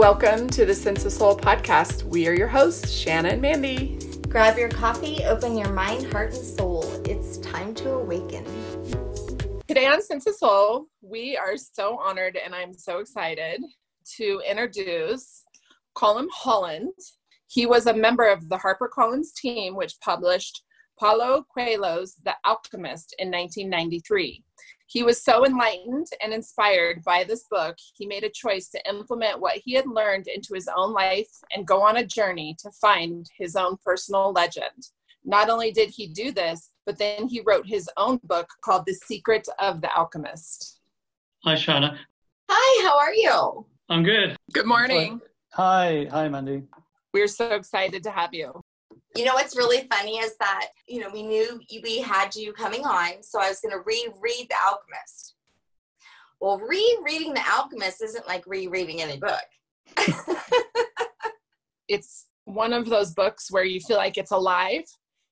Welcome to the Sense of Soul podcast. We are your hosts, Shanna and Mandy. Grab your coffee, open your mind, heart, and soul. It's time to awaken. Today on Sense of Soul, we are so honored and I'm so excited to introduce Colm Holland. He was a member of the HarperCollins team, which published Paulo Coelho's The Alchemist in 1993. He was so enlightened and inspired by this book, he made a choice to implement what he had learned into his own life and go on a journey to find his own personal legend. Not only did he do this, but then he wrote his own book called The Secret of the Alchemist. Hi, Shanna. Hi, how are you? I'm good. Good morning. Hi, hi, Mandy. We're so excited to have you. You know what's really funny is that, you know, we knew we had you coming on, so I was going to reread The Alchemist. Well, rereading The Alchemist isn't like rereading any book. it's one of those books where you feel like it's alive,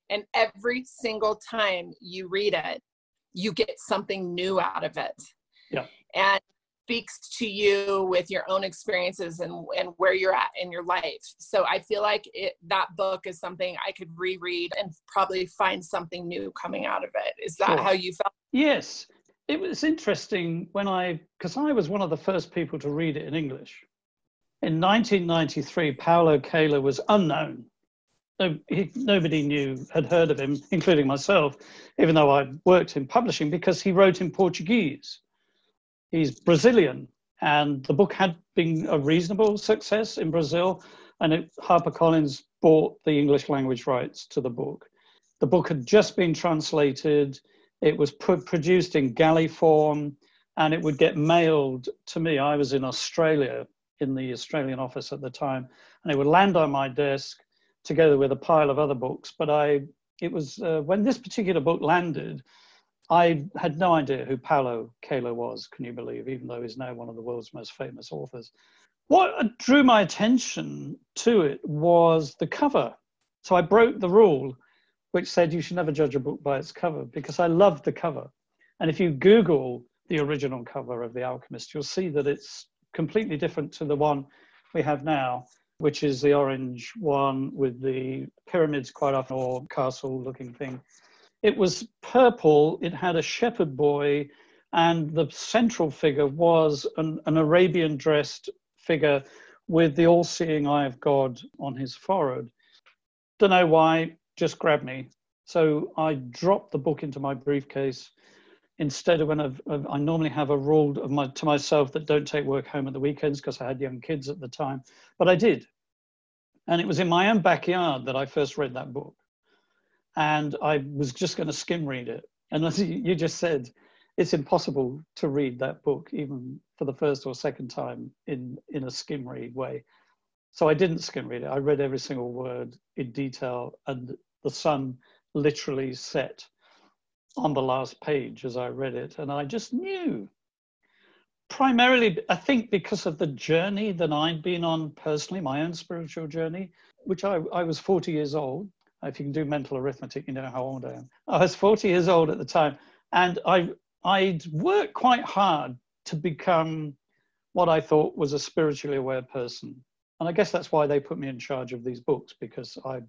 and every single time you read it, you get something new out of it. Yeah. And speaks to you with your own experiences and, and where you're at in your life. So I feel like it, that book is something I could reread and probably find something new coming out of it. Is that Sure. how you felt? Yes, it was interesting when I, because I was one of the first people to read it in English. In 1993, Paulo Coelho was unknown. No, he, nobody knew, had heard of him, including myself, even though I worked in publishing, because he wrote in Portuguese. He's Brazilian, and the book had been a reasonable success in Brazil, and it, HarperCollins bought the English language rights to the book. The book had just been translated. It was produced in galley form, and it would get mailed to me. I was in Australia, in the Australian office at the time, and it would land on my desk together with a pile of other books. But I, it was uh, when this particular book landed, I had no idea who Paulo Coelho was, can you believe, even though he's now one of the world's most famous authors. What drew my attention to it was the cover. So I broke the rule, which said you should never judge a book by its cover, because I loved the cover. And if you Google the original cover of The Alchemist, you'll see that it's completely different to the one we have now, which is the orange one with the pyramids quite often or castle looking thing. It was purple, it had a shepherd boy, and the central figure was an, an Arabian dressed figure with the all seeing eye of God on his forehead. Don't know why, just grabbed me. So I dropped the book into my briefcase instead of when I've, I normally have a rule of my, to myself that don't take work home at the weekends because I had young kids at the time, but I did. And it was in my own backyard that I first read that book. And I was just going to skim read it. And as you just said, it's impossible to read that book even for the first or second time in, in a skim read way. So I didn't skim read it. I read every single word in detail, and the sun literally set on the last page as I read it. And I just knew, primarily, I think because of the journey that I'd been on personally, my own spiritual journey, which I, I was 40 years old. If you can do mental arithmetic, you know how old I am. I was 40 years old at the time, and I, I'd worked quite hard to become what I thought was a spiritually aware person. And I guess that's why they put me in charge of these books because I,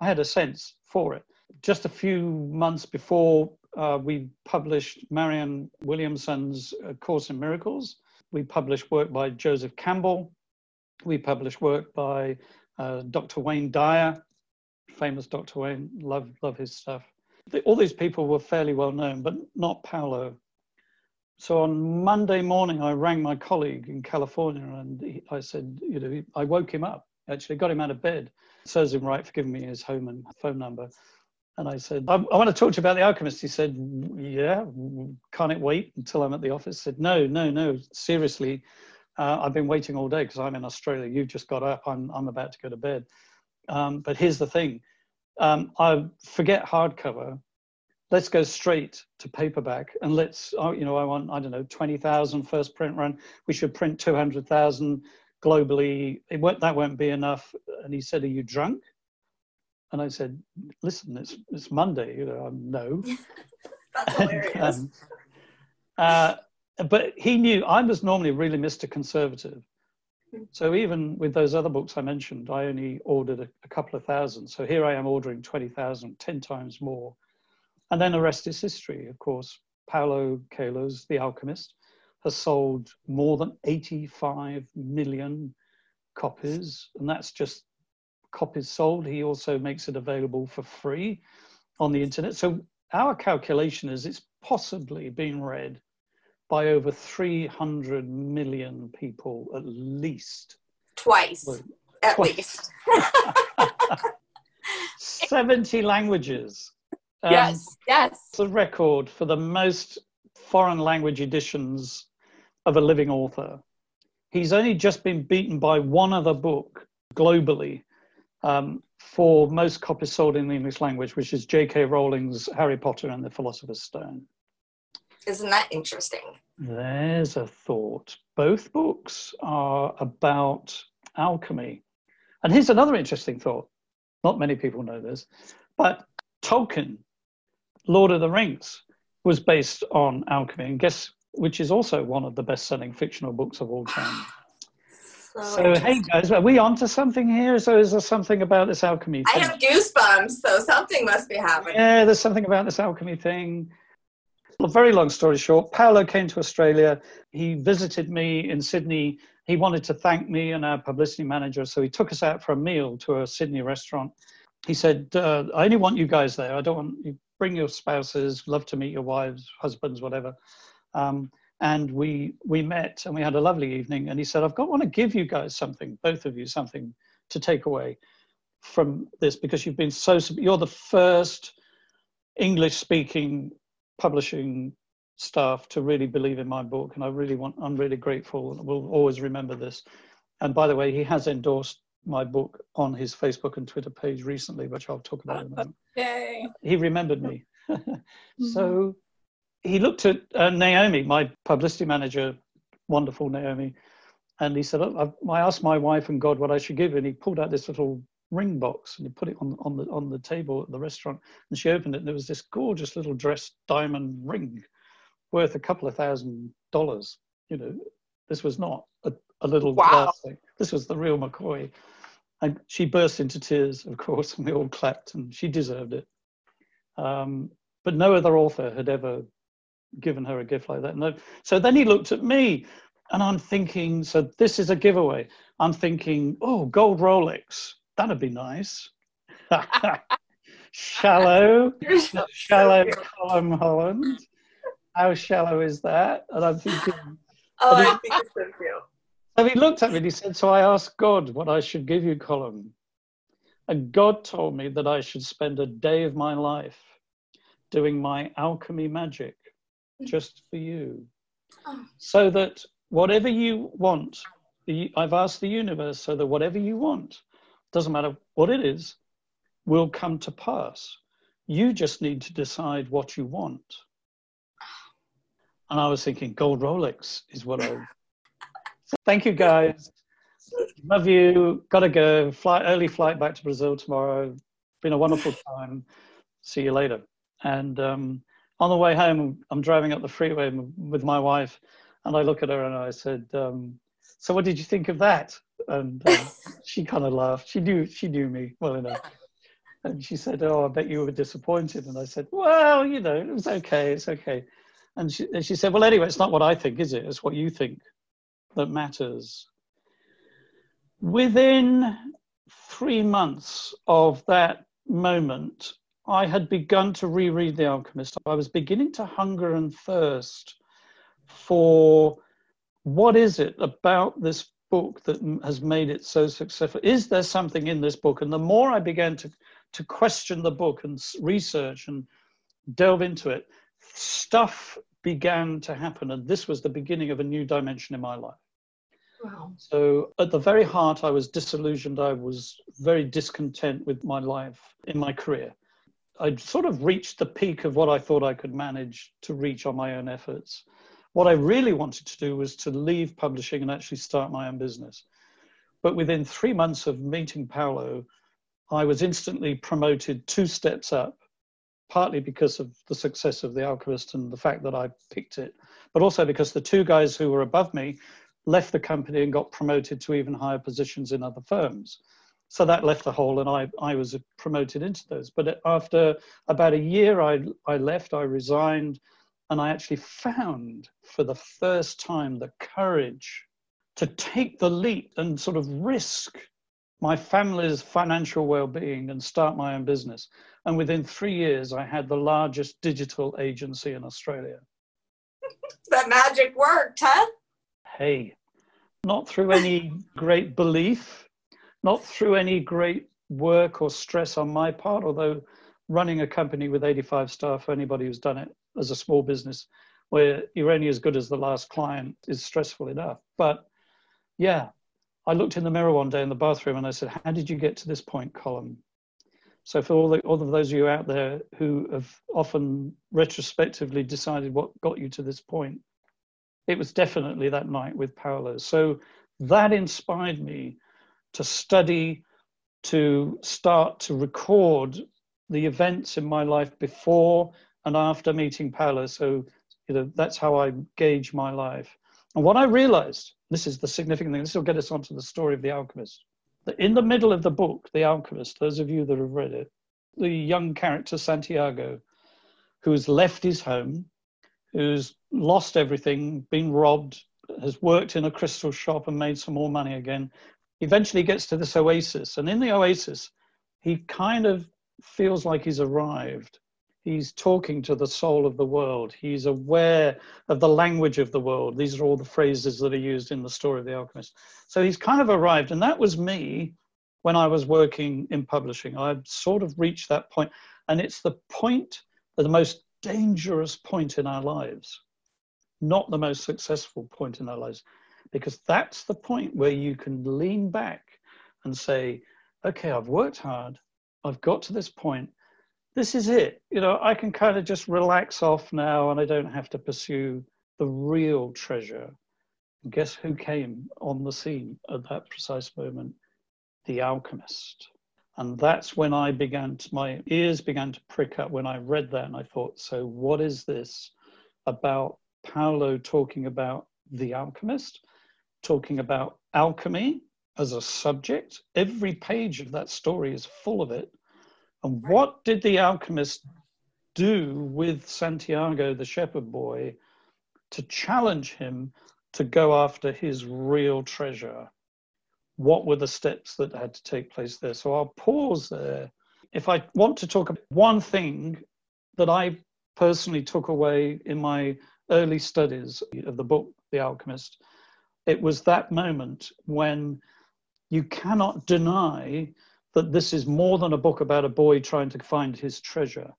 I had a sense for it. Just a few months before uh, we published Marianne Williamson's uh, Course in Miracles, we published work by Joseph Campbell. We published work by uh, Dr. Wayne Dyer, famous Dr. Wayne, love, love his stuff. All these people were fairly well known, but not Paulo. So on Monday morning, I rang my colleague in California and he, I said, you know, I woke him up, actually got him out of bed. Serves him right for giving me his home and phone number. And I said, I, I want to talk to you about The Alchemist. He said, Yeah, can't it wait until I'm at the office? Said, No, no, no, seriously. Uh, I've been waiting all day because I'm in Australia. You've just got up. I'm, I'm about to go to bed. Um, but here's the thing um, I forget hardcover. Let's go straight to paperback and let's, oh, you know, I want, I don't know, 20,000 first print run. We should print 200,000 globally. It won't, that won't be enough. And he said, Are you drunk? And I said, Listen, it's, it's Monday. You know, I'm no. That's hilarious. Um, uh, but he knew I was normally really Mr. Conservative. So even with those other books I mentioned, I only ordered a, a couple of thousand. So here I am ordering 20,000, 10 times more. And then the rest is history, of course. Paulo Coelho's The Alchemist has sold more than 85 million copies, and that's just copies sold. He also makes it available for free on the internet. So our calculation is it's possibly been read by over 300 million people at least. Twice, well, at twice. least. 70 languages. Um, yes, yes. It's a record for the most foreign language editions of a living author. He's only just been beaten by one other book globally um, for most copies sold in the English language, which is J.K. Rowling's Harry Potter and the Philosopher's Stone. Isn't that interesting? There's a thought. Both books are about alchemy. And here's another interesting thought. Not many people know this, but Tolkien, Lord of the Rings, was based on alchemy. And guess which is also one of the best selling fictional books of all time. So, so hey guys, are we onto something here? So is there something about this alchemy thing? I have goosebumps, so something must be happening. Yeah, there's something about this alchemy thing. A very long story short, Paulo came to Australia. He visited me in Sydney. He wanted to thank me and our publicity manager, so he took us out for a meal to a Sydney restaurant. He said, uh, "I only want you guys there. I don't want you bring your spouses. Love to meet your wives, husbands, whatever." Um, and we we met and we had a lovely evening. And he said, "I've got want to give you guys something, both of you, something to take away from this because you've been so. You're the first English-speaking publishing staff to really believe in my book, and I really want. I'm really grateful, and will always remember this. And by the way, he has endorsed my book on his Facebook and Twitter page recently, which I'll talk about in a moment. Yay! He remembered me. so he looked at uh, Naomi, my publicity manager, wonderful Naomi, and he said, oh, I asked my wife and God what I should give, and he pulled out this little ring box and he put it on on the on the table at the restaurant, and she opened it, and there was this gorgeous little dressed diamond ring, worth a couple of thousand dollars. You know, this was not a, a little wow. thing. This was the real McCoy. And she burst into tears, of course, and we all clapped, and she deserved it. Um, but no other author had ever given her a gift like that. No. So then he looked at me and I'm thinking, so this is a giveaway. I'm thinking, oh, gold Rolex. That'd be nice. shallow, shallow Colm Holland. How shallow is that? And I'm thinking, oh, I think it's so cute. So he looked at me and he said, So I asked God what I should give you, Colm. And God told me that I should spend a day of my life doing my alchemy magic just for you. So that whatever you want, I've asked the universe so that whatever you want, doesn't matter what it is, will come to pass. You just need to decide what you want. And I was thinking, gold Rolex is what I. Thank you, guys. Love you. Gotta go. Fly early flight back to Brazil tomorrow. Been a wonderful time. See you later. And um, on the way home, I'm driving up the freeway with my wife, and I look at her and I said, um, "So what did you think of that?" And um, she kind of laughed. She knew she knew me well enough, and she said, "Oh, I bet you were disappointed." And I said, "Well, you know, it was okay. It's okay." And she, and she said, "Well, anyway, it's not what I think, is it? It's what you think that matters." Within three months of that moment, I had begun to reread The Alchemist. I was beginning to hunger and thirst for what is it about this book that has made it so successful? Is there something in this book? And the more I began to, to question the book and research and delve into it, stuff began to happen. And this was the beginning of a new dimension in my life. Wow. So, at the very heart, I was disillusioned. I was very discontent with my life in my career. I'd sort of reached the peak of what I thought I could manage to reach on my own efforts. What I really wanted to do was to leave publishing and actually start my own business. But within three months of meeting Paulo, I was instantly promoted two steps up, partly because of the success of The Alchemist and the fact that I picked it, but also because the two guys who were above me left the company and got promoted to even higher positions in other firms. So that left a hole, and I, I was promoted into those. But after about a year, I, I left, I resigned, and I actually found for the first time the courage to take the leap and sort of risk my family's financial well-being and start my own business. And within three years i had the largest digital agency in australia. That magic worked huh? Hey not through any great belief not through any great work or stress on my part although running a company with 85 staff anybody who's done it as a small business where you're only as good as the last client is stressful enough but yeah I looked in the mirror one day in the bathroom and I said, How did you get to this point, Colm? So, for all, the, all of those of you out there who have often retrospectively decided what got you to this point, it was definitely that night with Paulo. So, that inspired me to study, to start to record the events in my life before and after meeting Paulo. So, you know, that's how I gauge my life. And what I realized this is the significant thing. This will get us onto the story of the alchemist. That In the middle of the book, The Alchemist, those of you that have read it, the young character Santiago, who's left his home, who's lost everything, been robbed, has worked in a crystal shop and made some more money again, eventually gets to this oasis. And in the oasis, he kind of feels like he's arrived he's talking to the soul of the world. He's aware of the language of the world. These are all the phrases that are used in the story of the alchemist. So he's kind of arrived, and that was me when I was working in publishing. I'd sort of reached that point, and it's the point, the most dangerous point in our lives, not the most successful point in our lives, because that's the point where you can lean back and say, okay, I've worked hard, I've got to this point this is it. You know, I can kind of just relax off now and I don't have to pursue the real treasure. And guess who came on the scene at that precise moment? The alchemist. And that's when I began to, my ears began to prick up when I read that. And I thought, so what is this about Paulo talking about the alchemist, talking about alchemy as a subject? Every page of that story is full of it and what did the alchemist do with Santiago, the shepherd boy, to challenge him to go after his real treasure? What were the steps that had to take place there? So I'll pause there. If I want to talk about one thing that I personally took away in my early studies of the book, The Alchemist, it was that moment when you cannot deny that this is more than a book about a boy trying to find his treasure.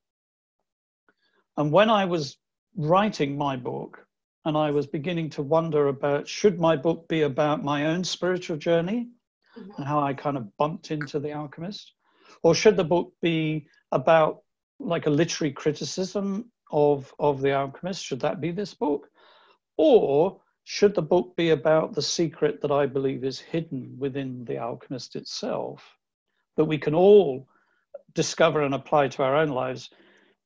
And when I was writing my book, and I was beginning to wonder about should my book be about my own spiritual journey mm-hmm. and how I kind of bumped into the alchemist, or should the book be about like a literary criticism of of the alchemist? Should that be this book, or should the book be about the secret that I believe is hidden within the alchemist itself? That we can all discover and apply to our own lives.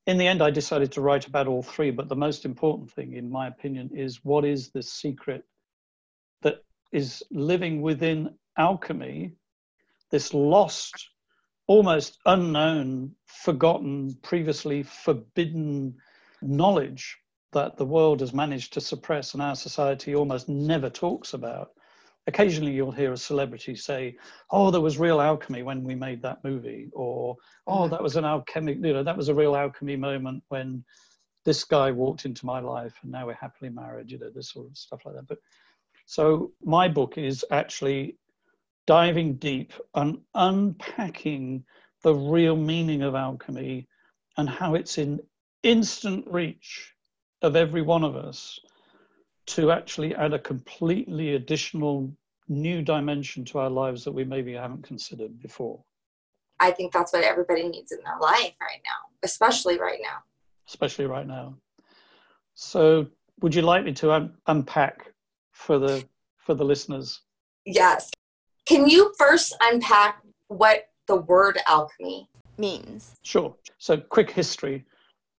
In the end, I decided to write about all three, but the most important thing, in my opinion, is what is the secret that is living within alchemy, this lost, almost unknown, forgotten, previously forbidden knowledge that the world has managed to suppress and our society almost never talks about occasionally you'll hear a celebrity say, "Oh, there was real alchemy when we made that movie," or "Oh, mm-hmm. that was an alchemic, you know, that was a real alchemy moment when this guy walked into my life and now we're happily married," you know, this sort of stuff like that. But so my book is actually diving deep and unpacking the real meaning of alchemy and how it's in instant reach of every one of us to actually add a completely additional new dimension to our lives that we maybe haven't considered before. I think that's what everybody needs in their life right now, especially right now. Especially right now. So, would you like me to un- unpack for the for the listeners? Yes. Can you first unpack what the word alchemy means? Sure. So, quick history.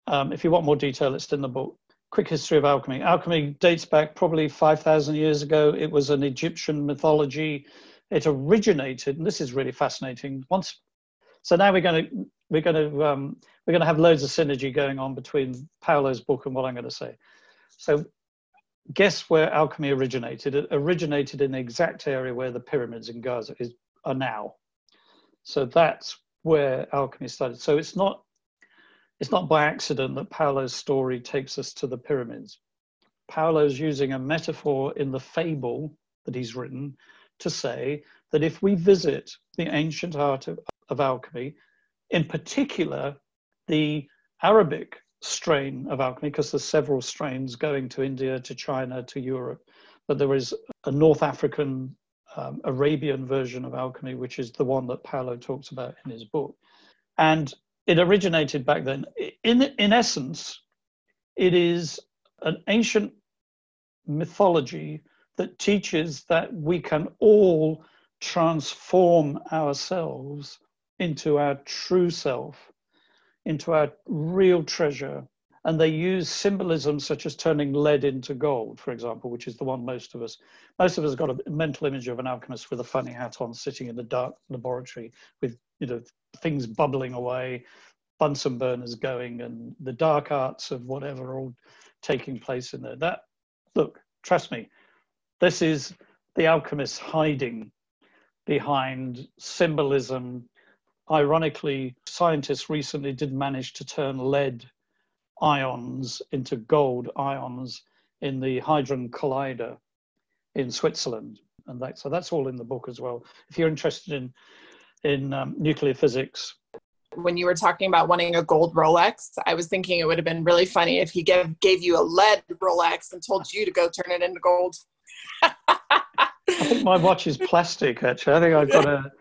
Um, if you want more detail, it's in the book. Quick history of alchemy. Alchemy dates back probably 5,000 years ago. It was an Egyptian mythology. It originated, and this is really fascinating. Once, so now we're going to we're going to um, we're going to have loads of synergy going on between Paulo's book and what I'm going to say. So, guess where alchemy originated? It originated in the exact area where the pyramids in Gaza is, are now. So that's where alchemy started. So it's not it's not by accident that Paulo's story takes us to the pyramids. Paulo's using a metaphor in the fable that he's written to say that if we visit the ancient art of, of alchemy, in particular the Arabic strain of alchemy, because there's several strains going to India, to China, to Europe, but there is a North African, um, Arabian version of alchemy, which is the one that Paulo talks about in his book. And it originated back then. In, in essence, it is an ancient mythology that teaches that we can all transform ourselves into our true self, into our real treasure. And they use symbolism such as turning lead into gold, for example, which is the one most of us, most of us got a mental image of an alchemist with a funny hat on, sitting in the dark laboratory with you know things bubbling away, Bunsen burners going, and the dark arts of whatever all taking place in there. That look, trust me, this is the alchemists hiding behind symbolism. Ironically, scientists recently did manage to turn lead ions into gold ions in the Hadron Collider in Switzerland. And that, so that's all in the book as well. If you're interested in in um, nuclear physics. When you were talking about wanting a gold Rolex, I was thinking it would have been really funny if he gave, gave you a lead Rolex and told you to go turn it into gold. I think my watch is plastic. Actually, I think I've got a,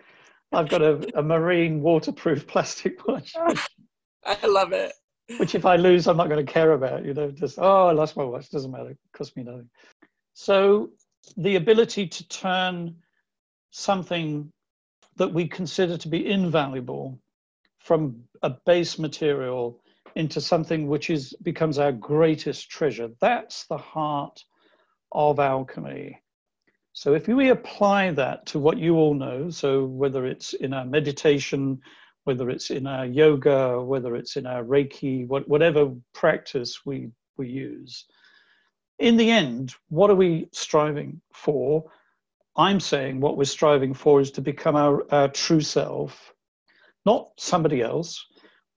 I've got a, a marine waterproof plastic watch. I love it. Which, if I lose, I'm not going to care about. You know, just oh, I lost my watch. Doesn't matter. It costs me nothing. So, the ability to turn something that we consider to be invaluable from a base material into something which is becomes our greatest treasure. That's the heart of alchemy. So if we apply that to what you all know, so whether it's in our meditation, whether it's in our yoga, whether it's in our Reiki, what, whatever practice we, we use, in the end, what are we striving for? I'm saying what we're striving for is to become our, our true self, not somebody else,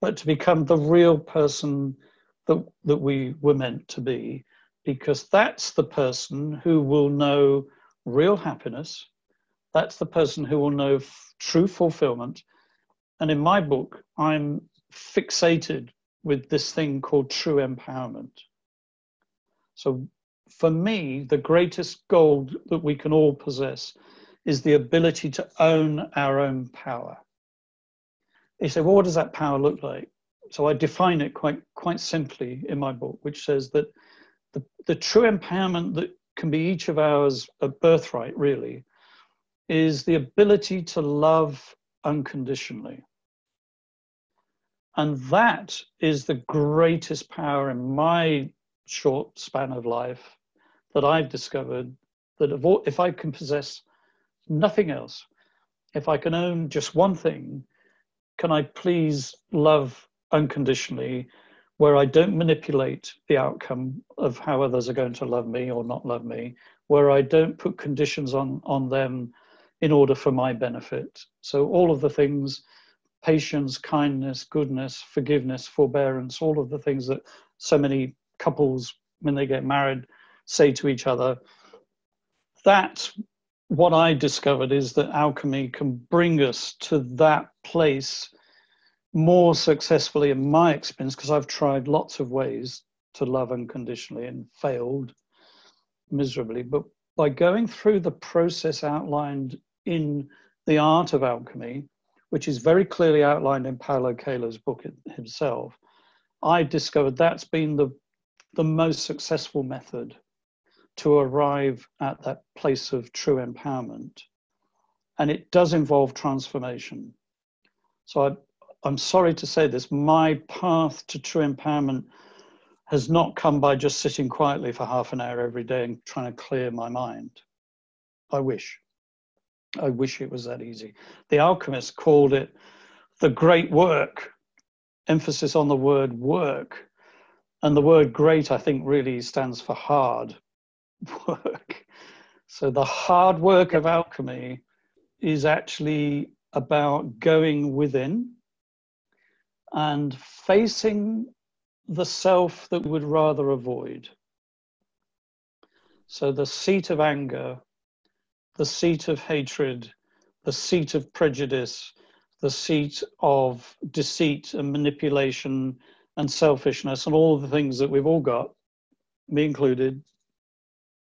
but to become the real person that, that we were meant to be, because that's the person who will know real happiness. That's the person who will know f- true fulfillment. And in my book, I'm fixated with this thing called true empowerment. So, for me, the greatest gold that we can all possess is the ability to own our own power. You say, well, what does that power look like? So I define it quite quite simply in my book, which says that the, the true empowerment that can be each of ours a birthright, really, is the ability to love unconditionally. And that is the greatest power in my short span of life that I've discovered that if I can possess nothing else, if I can own just one thing, can I please love unconditionally, where I don't manipulate the outcome of how others are going to love me or not love me, where I don't put conditions on, on them in order for my benefit. So, all of the things patience, kindness, goodness, forgiveness, forbearance, all of the things that so many couples, when they get married, say to each other. That's what I discovered is that alchemy can bring us to that place more successfully in my experience because I've tried lots of ways to love unconditionally and failed miserably. But by going through the process outlined in The Art of Alchemy, which is very clearly outlined in Paulo Coelho's book himself, I discovered that's been the, the most successful method to arrive at that place of true empowerment. And it does involve transformation. So I, I'm sorry to say this, my path to true empowerment has not come by just sitting quietly for half an hour every day and trying to clear my mind. I wish. I wish it was that easy. The alchemists called it the great work, emphasis on the word work. And the word great, I think, really stands for hard work. So the hard work of alchemy is actually about going within and facing the self that would rather avoid. So the seat of anger, the seat of hatred, the seat of prejudice, the seat of deceit and manipulation and selfishness and all the things that we've all got, me included.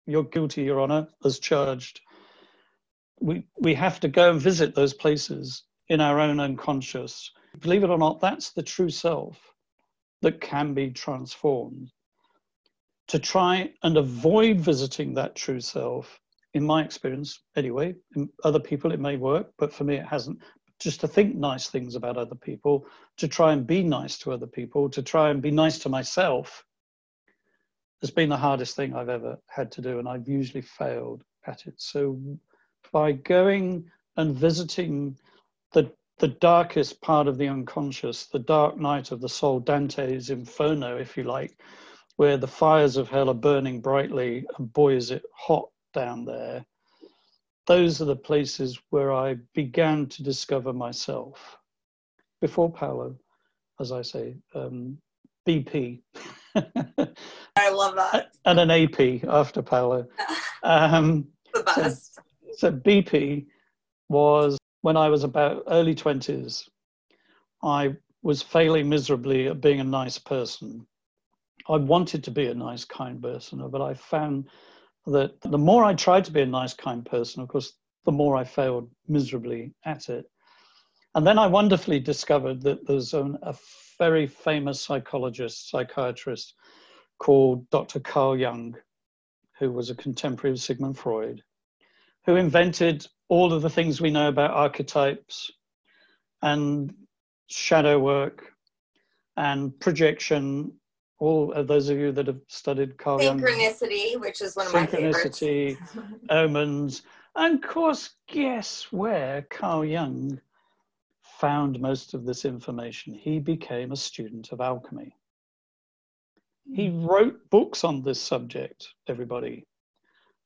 You're guilty, Your Honor, as charged. We, we have to go and visit those places in our own unconscious. Believe it or not, that's the true self that can be transformed. To try and avoid visiting that true self, in my experience anyway, in other people it may work, but for me it hasn't. Just to think nice things about other people, to try and be nice to other people, to try and be nice to myself has been the hardest thing I've ever had to do, and I've usually failed at it. So by going and visiting the the darkest part of the unconscious, the dark night of the soul, Dante's Inferno, if you like, where the fires of hell are burning brightly and boy, is it hot down there. Those are the places where I began to discover myself. Before Paulo, as I say, um, BP. I love that. And an AP after Paulo. Um, the best. So, so BP was when I was about early 20s, I was failing miserably at being a nice person. I wanted to be a nice, kind person, but I found that the more I tried to be a nice, kind person, of course, the more I failed miserably at it. And then I wonderfully discovered that there's a very famous psychologist, psychiatrist called Dr. Carl Jung, who was a contemporary of Sigmund Freud, who invented all of the things we know about archetypes and shadow work and projection. All of those of you that have studied Carl synchronicity, which is one of my favorites. Synchronicity, omens, and of course, guess where Carl Jung found most of this information? He became a student of alchemy. He hmm. wrote books on this subject, everybody.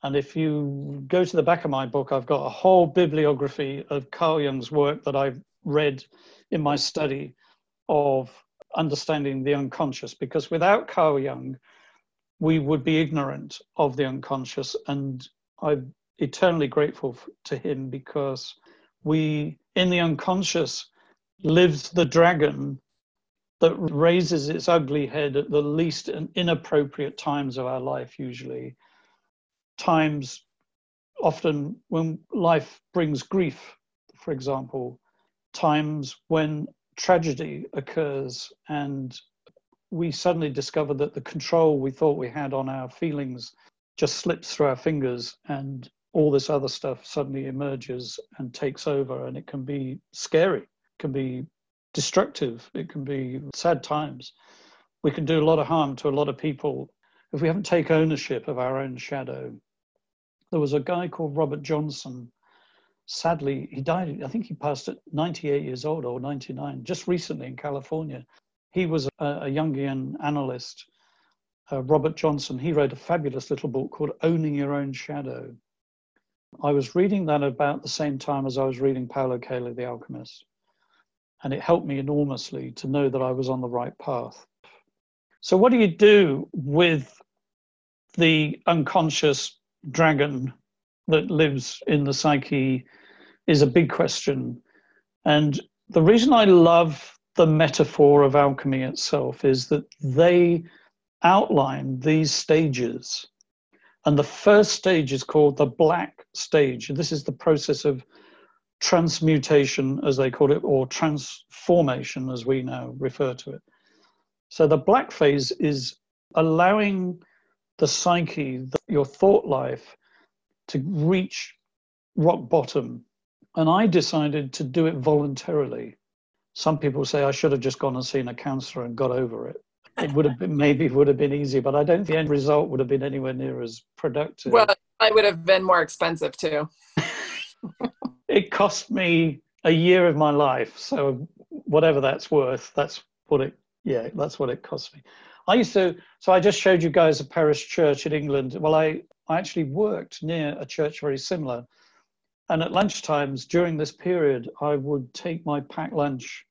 And if you go to the back of my book, I've got a whole bibliography of Carl Jung's work that I've read in my study of understanding the unconscious, because without Carl Jung, we would be ignorant of the unconscious. And I'm eternally grateful to him because we, in the unconscious, lives the dragon that raises its ugly head at the least inappropriate times of our life, usually times often when life brings grief, for example, times when tragedy occurs and we suddenly discover that the control we thought we had on our feelings just slips through our fingers and all this other stuff suddenly emerges and takes over and it can be scary it can be destructive it can be sad times we can do a lot of harm to a lot of people if we haven't taken ownership of our own shadow. There was a guy called Robert Johnson. Sadly, he died, I think he passed at 98 years old or 99, just recently in California. He was a, a Jungian analyst, uh, Robert Johnson. He wrote a fabulous little book called Owning Your Own Shadow. I was reading that about the same time as I was reading Paulo Coelho, The Alchemist. And it helped me enormously to know that I was on the right path. So, what do you do with the unconscious dragon that lives in the psyche is a big question. And the reason I love the metaphor of alchemy itself is that they outline these stages. And the first stage is called the black stage. This is the process of transmutation, as they call it, or transformation, as we now refer to it. So the black phase is allowing the psyche, the, your thought life, to reach rock bottom. And I decided to do it voluntarily. Some people say I should have just gone and seen a counselor and got over it. it would have been maybe would have been easier, but I don't think the end result would have been anywhere near as productive. Well, I would have been more expensive too. it cost me a year of my life, so whatever that's worth, that's what it yeah, that's what it cost me. I used to so I just showed you guys a parish church in England. Well, I I actually worked near a church very similar. And at lunchtimes during this period, I would take my packed lunch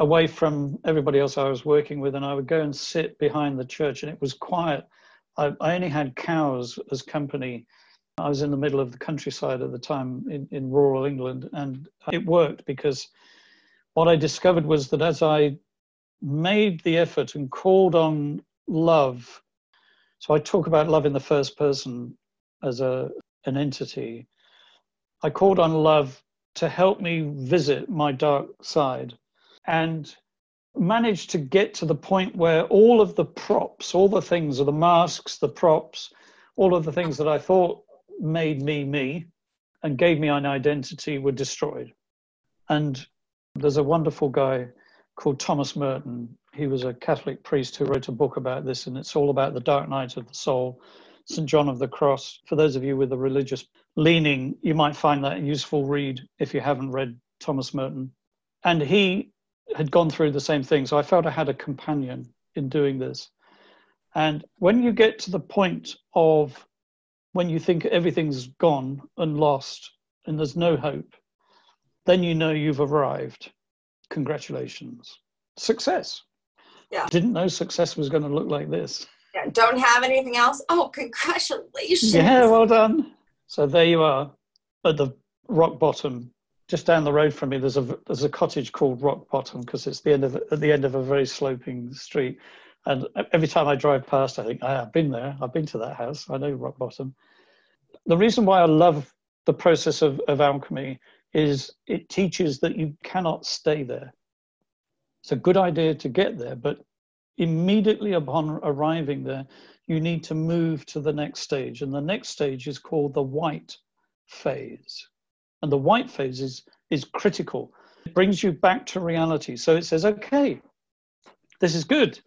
away from everybody else I was working with, and I would go and sit behind the church, and it was quiet. I, I only had cows as company. I was in the middle of the countryside at the time in, in rural England, and it worked because what I discovered was that as I made the effort and called on love, so I talk about love in the first person as a an entity. I called on love to help me visit my dark side and managed to get to the point where all of the props, all the things, the masks, the props, all of the things that I thought made me me and gave me an identity were destroyed. And there's a wonderful guy called Thomas Merton. He was a Catholic priest who wrote a book about this, and it's all about the dark night of the soul, St. John of the Cross. For those of you with a religious leaning, you might find that a useful read if you haven't read Thomas Merton. And he had gone through the same thing. So I felt I had a companion in doing this. And when you get to the point of when you think everything's gone and lost and there's no hope, then you know you've arrived. Congratulations. Success. Yeah. Didn't know success was going to look like this. Yeah. Don't have anything else? Oh, congratulations. Yeah, well done. So there you are at the rock bottom just down the road from me, there's a there's a cottage called Rock Bottom because it's the end of at the end of a very sloping street. And every time I drive past, I think I've been there. I've been to that house. I know Rock Bottom. The reason why I love the process of, of alchemy is it teaches that you cannot stay there. It's a good idea to get there, but immediately upon arriving there, you need to move to the next stage. And the next stage is called the white phase. And the white phase is, is critical. It brings you back to reality. So it says, okay, this is good.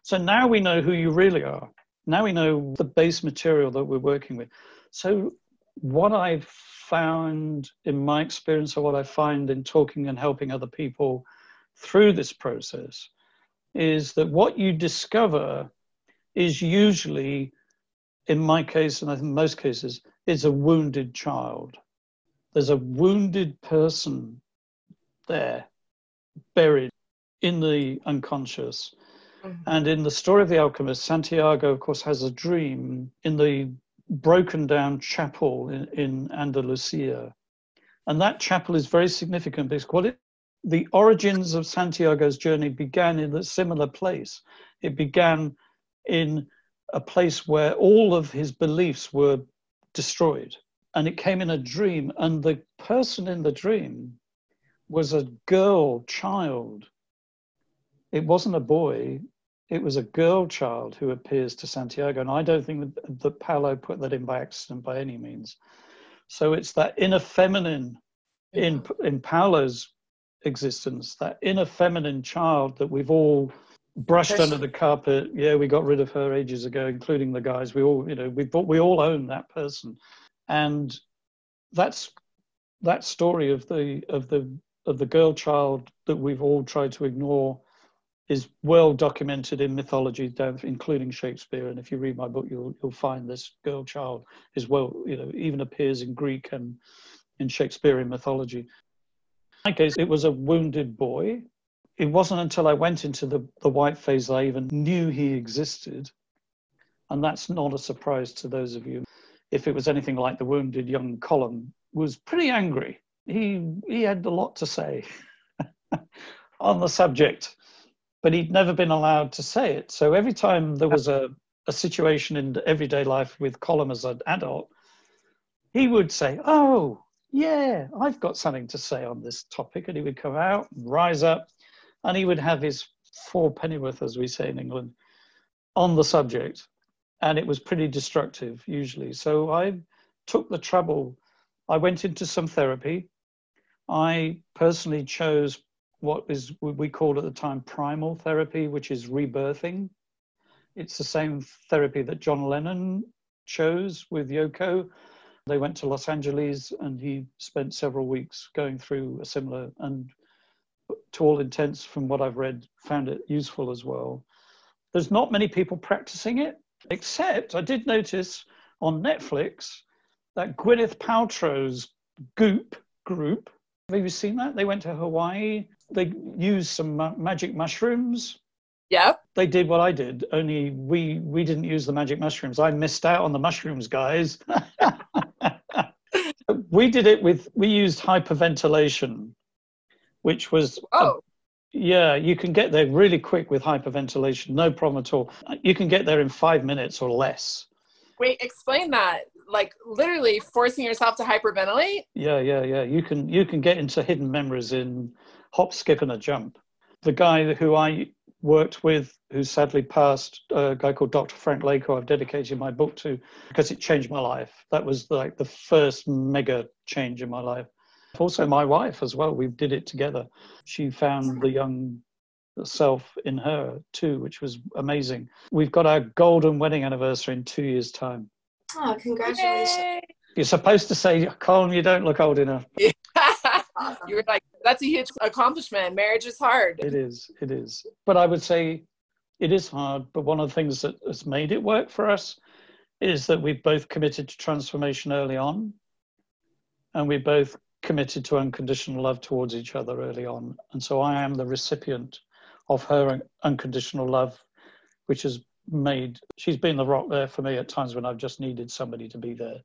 So now we know who you really are. Now we know the base material that we're working with. So what I've found in my experience or what I find in talking and helping other people through this process is that what you discover is usually, in my case, and I think most cases, is a wounded child there's a wounded person there, buried in the unconscious. Mm-hmm. And in the story of the alchemist, Santiago, of course, has a dream in the broken down chapel in, in Andalusia. And that chapel is very significant because what it, the origins of Santiago's journey began in a similar place. It began in a place where all of his beliefs were destroyed. And it came in a dream. And the person in the dream was a girl child. It wasn't a boy. It was a girl child who appears to santiago. And i don't think that, that paulo put that in by accident by any means. So it's that inner feminine in in paulo's existence that inner feminine child that we've all brushed under the carpet yeah we got rid of her ages ago including the guys we all you know we we all own that person and that's that story of the of the of the girl child that we've all tried to ignore is well documented in mythology, including Shakespeare. And if you read my book, you'll you'll find this girl child is well, you know, even appears in Greek and in Shakespearean mythology. My case, it was a wounded boy. It wasn't until I went into the, the white phase I even knew he existed. And that's not a surprise to those of you if it was anything like the wounded young Colm, was pretty angry. He he had a lot to say on the subject, but he'd never been allowed to say it. So every time there was a, a situation in everyday life with Colm as an adult, he would say, "Oh, yeah, I've got something to say on this topic," and he would come out rise up, and he would have his four pennyworth, as we say in England, on the subject and it was pretty destructive usually. So I took the trouble. I went into some therapy. I personally chose what is we called at the time primal therapy, which is rebirthing. It's the same therapy that John Lennon chose with Yoko. They went to Los Angeles and he spent several weeks going through a similar and to all intents from what I've read found it useful as well. There's not many people practicing it, except I did notice on Netflix that Gwyneth Paltrow's Goop group. Have you seen that? They went to Hawaii. They used some ma- magic mushrooms. Yeah. They did what I did, only we we didn't use the magic mushrooms. I missed out on the mushrooms, guys. we did it with we used hyperventilation, which was oh. Yeah, you can get there really quick with hyperventilation, no problem at all. You can get there in five minutes or less. Wait, explain that. Like literally forcing yourself to hyperventilate? Yeah, yeah, yeah. You can you can get into hidden memories in hop, skip, and a jump. The guy who I worked with, who sadly passed, a guy called Dr. Frank Lake, who I've dedicated my book to because it changed my life. That was like the first mega change in my life. Also, my wife as well. We did it together. She found the young self in her too, which was amazing. We've got our golden wedding anniversary in two years' time. Oh, congratulations. Yay. You're supposed to say, Colm, you don't look old enough. You were like, that's a huge accomplishment. Marriage is hard. It is, it is. But I would say it is hard. But one of the things that has made it work for us is that we've both committed to transformation early on. And we both committed to unconditional love towards each other early on. And so I am the recipient of her unconditional love, which has made, she's been the rock there for me at times when I've just needed somebody to be there.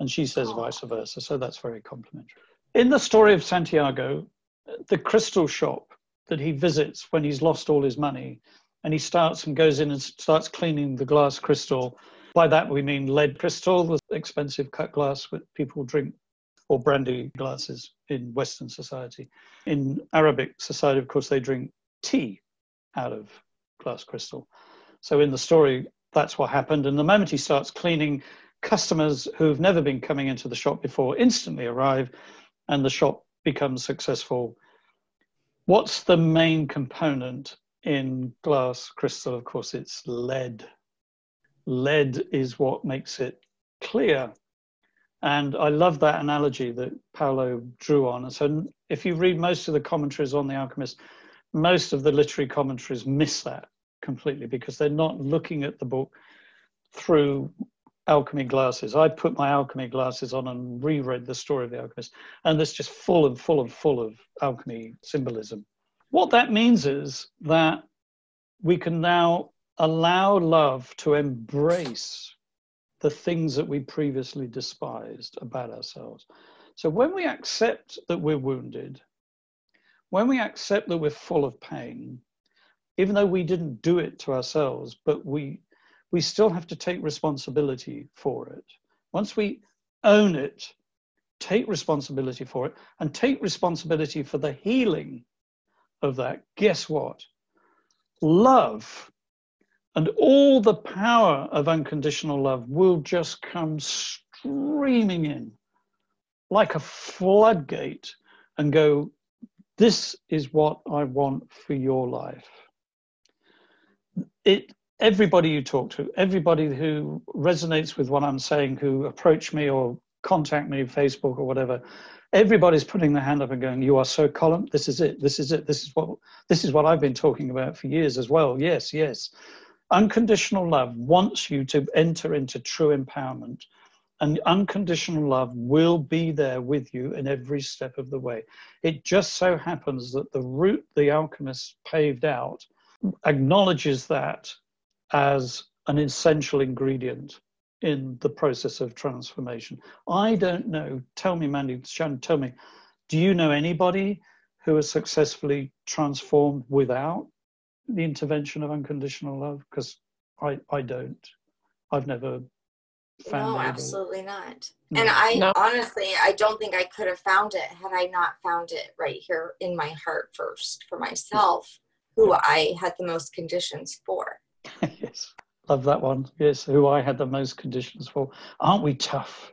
And she says Aww. vice versa. So that's very complimentary. In the story of Santiago, the crystal shop that he visits when he's lost all his money, and he starts and goes in and starts cleaning the glass crystal. By that we mean lead crystal, the expensive cut glass that people drink or brandy glasses in Western society. In Arabic society, of course, they drink tea out of glass crystal. So in the story, that's what happened. And the moment he starts cleaning, customers who've never been coming into the shop before instantly arrive and the shop becomes successful. What's the main component in glass crystal? Of course, it's lead. Lead is what makes it clear and I love that analogy that Paulo drew on. And so, if you read most of the commentaries on The Alchemist, most of the literary commentaries miss that completely because they're not looking at the book through alchemy glasses. I put my alchemy glasses on and reread the story of the alchemist, and it's just full and full and full of alchemy symbolism. What that means is that we can now allow love to embrace the things that we previously despised about ourselves. So when we accept that we're wounded, when we accept that we're full of pain, even though we didn't do it to ourselves, but we we still have to take responsibility for it. Once we own it, take responsibility for it, and take responsibility for the healing of that, guess what? Love and all the power of unconditional love will just come streaming in like a floodgate and go, This is what I want for your life. It, everybody you talk to, everybody who resonates with what I'm saying, who approach me or contact me, Facebook or whatever, everybody's putting their hand up and going, "You are so Colin. This is it. This is it. This is what this is what I've been talking about for years as well. Yes, yes." Unconditional love wants you to enter into true empowerment. And unconditional love will be there with you in every step of the way. It just so happens that the route the alchemist paved out acknowledges that as an essential ingredient in the process of transformation. I don't know. Tell me, Mandy, Shannon, tell me, do you know anybody who has successfully transformed without the intervention of unconditional love? Because I, I don't. I've never found No, absolutely not. No. And I no. honestly, I don't think I could have found it had I not found it right here in my heart first for myself, who hmm. I had the most conditions for. yes, love that one. Yes, who I had the most conditions for. Aren't we tough?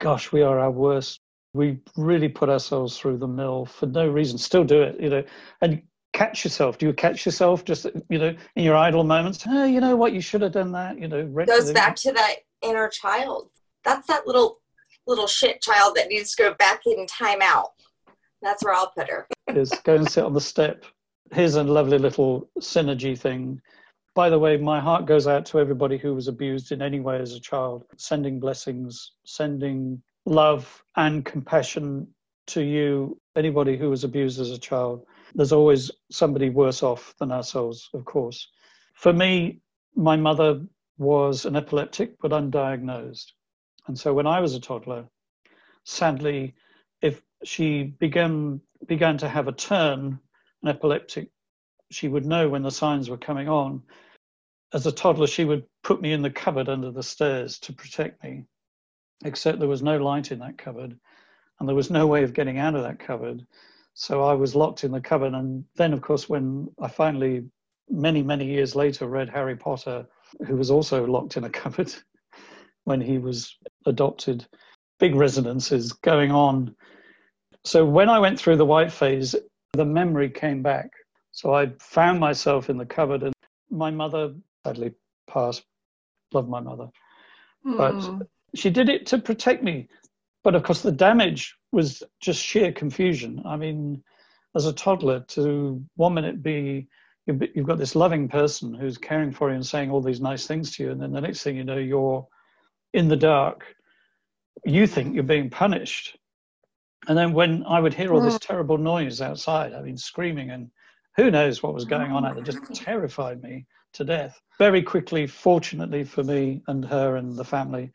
Gosh, we are our worst We really put ourselves through the mill for no reason. Still do it, you know, and catch yourself. Do you catch yourself just, you know, in your idle moments? Oh, you know what? You should have done that. You know, goes back to that inner child. That's that little little shit child that needs to go back in time out. That's where I'll put her. is go and sit on the step. Here's a lovely little synergy thing. By the way, my heart goes out to everybody who was abused in any way as a child, sending blessings, sending love and compassion to you, anybody who was abused as a child. There's always somebody worse off than ourselves, of course. For me, my mother was an epileptic but undiagnosed. And so when I was a toddler, sadly, if she began began to have a turn, an epileptic, she would know when the signs were coming on. As a toddler, she would put me in the cupboard under the stairs to protect me, except there was no light in that cupboard, and there was no way of getting out of that cupboard. So I was locked in the cupboard. And then, of course, when I finally, many, many years later, read Harry Potter, who was also locked in a cupboard when he was adopted, big resonances going on so when I went through the white phase, the memory came back. So I found myself in the cupboard, and my mother sadly passed. Love my mother, mm. but hmm. she did it to protect me. But of course, the damage was just sheer confusion. I mean, as a toddler, to one minute be you've got this loving person who's caring for you and saying all these nice things to you, and then the next thing you know, you're in the dark. You think you're being punished, and then when I would hear all this mm. terrible noise outside, I mean, screaming and who knows what was going on out there, just terrified me to death. Very quickly, fortunately for me and her and the family,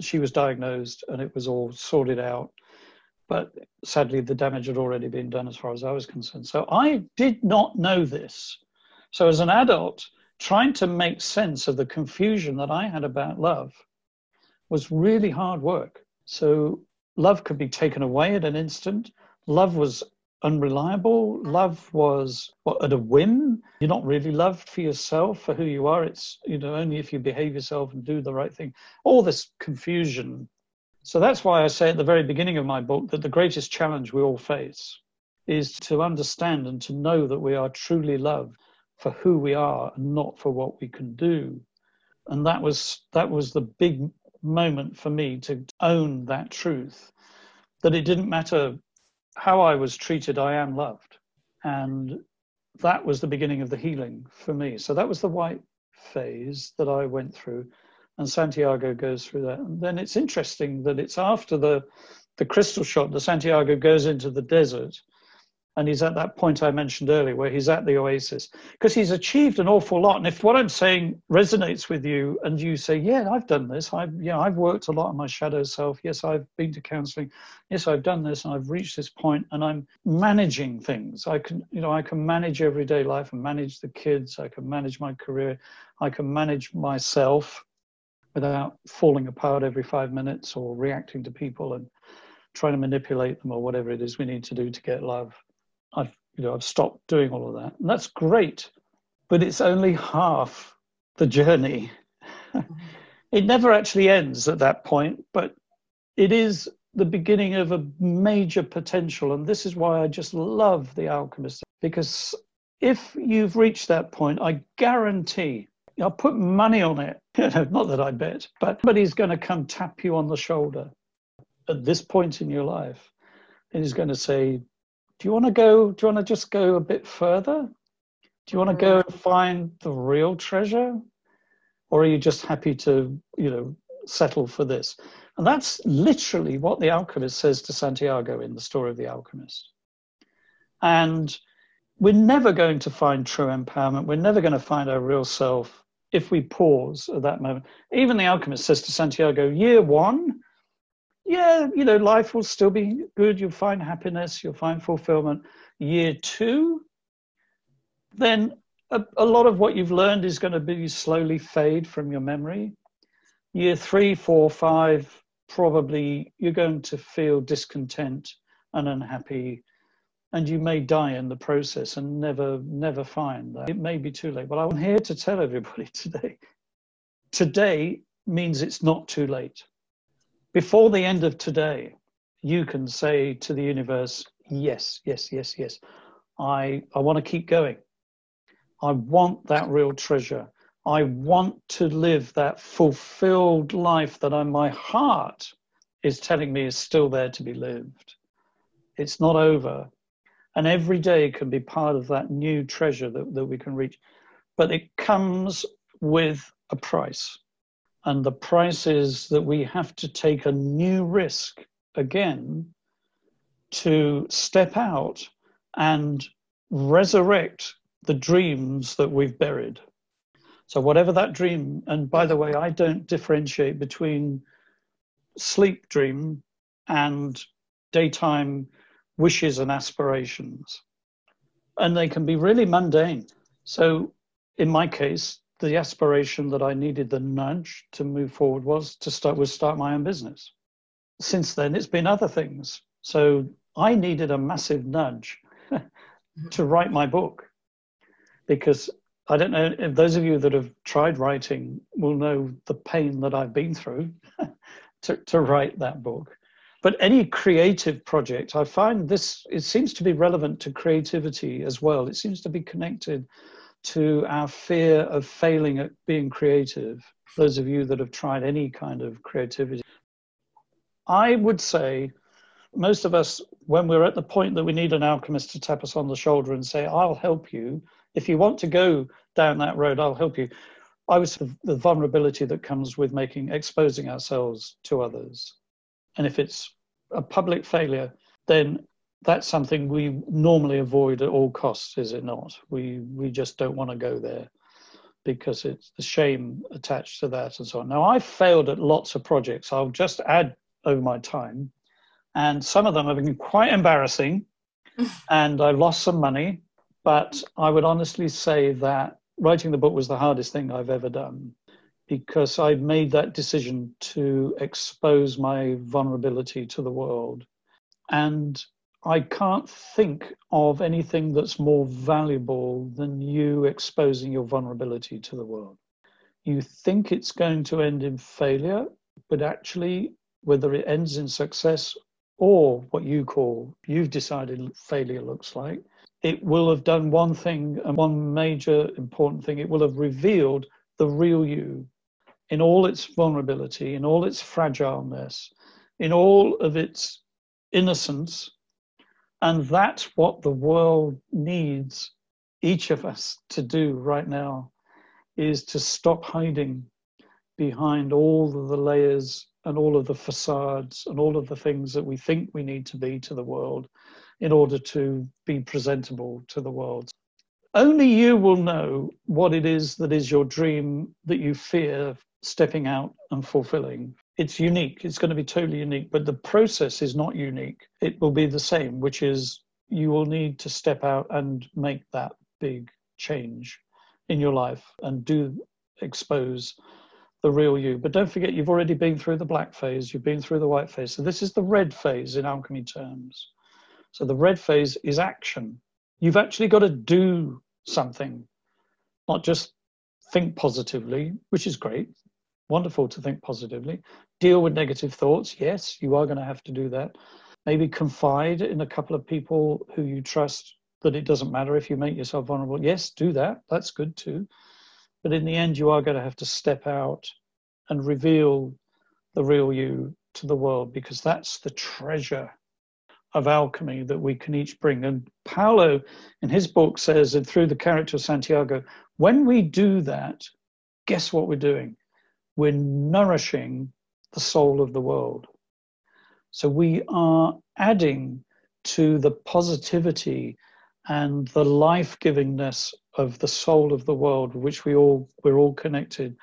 she was diagnosed and it was all sorted out. But sadly, the damage had already been done as far as I was concerned. So I did not know this. So as an adult, trying to make sense of the confusion that I had about love was really hard work. So love could be taken away at an instant. Love was unreliable. Love was at a whim. You're not really loved for yourself, for who you are. It's, you know, only if you behave yourself and do the right thing. All this confusion. So that's why I say at the very beginning of my book that the greatest challenge we all face is to understand and to know that we are truly loved for who we are and not for what we can do. And that was that was the big moment for me to own that truth that it didn't matter how I was treated, I am loved. And that was the beginning of the healing for me. So that was the white phase that I went through. And Santiago goes through that. And then it's interesting that it's after the, the crystal shot that Santiago goes into the desert and he's at that point I mentioned earlier where he's at the oasis because he's achieved an awful lot. And if what I'm saying resonates with you and you say, "Yeah, I've done this. I've you know I've worked a lot on my shadow self. Yes, I've been to counselling. Yes, I've done this and I've reached this point and I'm managing things. I can you know I can manage everyday life and manage the kids. I can manage my career. I can manage myself." Without falling apart every five minutes or reacting to people and trying to manipulate them or whatever it is we need to do to get love. I've you know I've stopped doing all of that, and that's great, but it's only half the journey. Mm-hmm. it never actually ends at that point, but it is the beginning of a major potential, and this is why I just love the alchemist because if you've reached that point, I guarantee I'll put money on it. Not that I bet, but somebody's going to come tap you on the shoulder at this point in your life and he's going to say, do you want to go do you want to just go a bit further? Do you want to go mm. and find the real treasure? Or are you just happy to you know settle for this? And that's literally what the alchemist says to santiago in the story of the alchemist. And we're never going to find true empowerment. We're never going to find our real self if we pause at that moment. Even the alchemist says to santiago year one yeah, you know, life will still be good. You'll find happiness, you'll find fulfillment. Year two, then a, a, lot of what you've learned is going to be slowly fade from your memory. Year three, four, five, probably you're going to feel discontent and unhappy, and you may die in the process and never, never find that. It may be too late, but I'm here to tell everybody today. Today means it's not too late before the end of today, you can say to the universe, yes, yes, yes, yes. I, I want to keep going. I want that real treasure. I want to live that fulfilled life that on my heart is telling me is still there to be lived. It's not over. And every day can be part of that new treasure that, that we can reach. But it comes with a price. And the price is that we have to take a new risk again to step out and resurrect the dreams that we've buried. So, whatever that dream, and by the way, I don't differentiate between sleep dream and daytime wishes and aspirations. And they can be really mundane. So, in my case, the aspiration that I needed the nudge to move forward was to start was start my own business. Since then, it's been other things. So I needed a massive nudge mm-hmm. to write my book because I don't know if those of you that have tried writing will know the pain that I've been through to, to write that book. But any creative project, I find this, it seems to be relevant to creativity as well. It seems to be connected to our fear of failing at being creative. Those of you that have tried any kind of creativity, I would say most of us, when we're at the point that we need an alchemist to tap us on the shoulder and say, I'll help you, if you want to go down that road, I'll help you. I was the vulnerability that comes with making, exposing ourselves to others. And if it's a public failure, then that's something we normally avoid at all costs, is it not? We we just don't want to go there because it's the shame attached to that and so on. Now I've failed at lots of projects. I'll just add over my time, and some of them have been quite embarrassing, and I've lost some money. But I would honestly say that writing the book was the hardest thing I've ever done because I made that decision to expose my vulnerability to the world. And I can't think of anything that's more valuable than you exposing your vulnerability to the world. You think it's going to end in failure, but actually, whether it ends in success or what you call, you've decided failure looks like, it will have done one thing and one major important thing. It will have revealed the real you in all its vulnerability, in all its fragileness, in all of its innocence and that's what the world needs each of us to do right now is to stop hiding behind all of the layers and all of the facades and all of the things that we think we need to be to the world in order to be presentable to the world. Only you will know what it is that is your dream that you fear stepping out and fulfilling it's unique. It's going to be totally unique, but the process is not unique. It will be the same, which is you will need to step out and make that big change in your life and do expose the real you. But don't forget, you've already been through the black phase, you've been through the white phase. So this is the red phase in alchemy terms. So the red phase is action. You've actually got to do something, not just think positively, which is great wonderful to think positively. Deal with negative thoughts. Yes, you are going to have to do that. Maybe confide in a couple of people who you trust that it doesn't matter if you make yourself vulnerable. Yes, do that. That's good too. But in the end, you are going to have to step out and reveal the real you to the world because that's the treasure of alchemy that we can each bring. And Paulo, in his book, says, and through the character of Santiago, when we do that, guess what we're doing? we're nourishing the soul of the world. So we are adding to the positivity and the life-givingness of the soul of the world, which we all we're all connected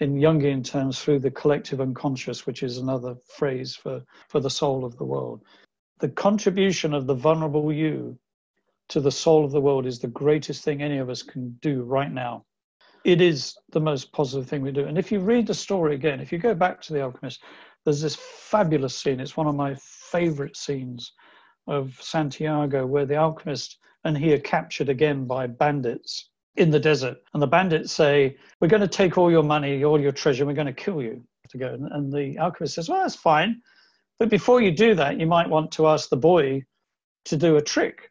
in Jungian terms through the collective unconscious, which is another phrase for, for the soul of the world. The contribution of the vulnerable you to the soul of the world is the greatest thing any of us can do right now it is the most positive thing we do. And if you read the story again, if you go back to The Alchemist, there's this fabulous scene. It's one of my favorite scenes of Santiago where the alchemist and he are captured again by bandits in the desert. And the bandits say, We're going to take all your money, all your treasure, we're going to kill you to go. And the alchemist says, Well, that's fine. But before you do that, you might want to ask the boy to do a trick.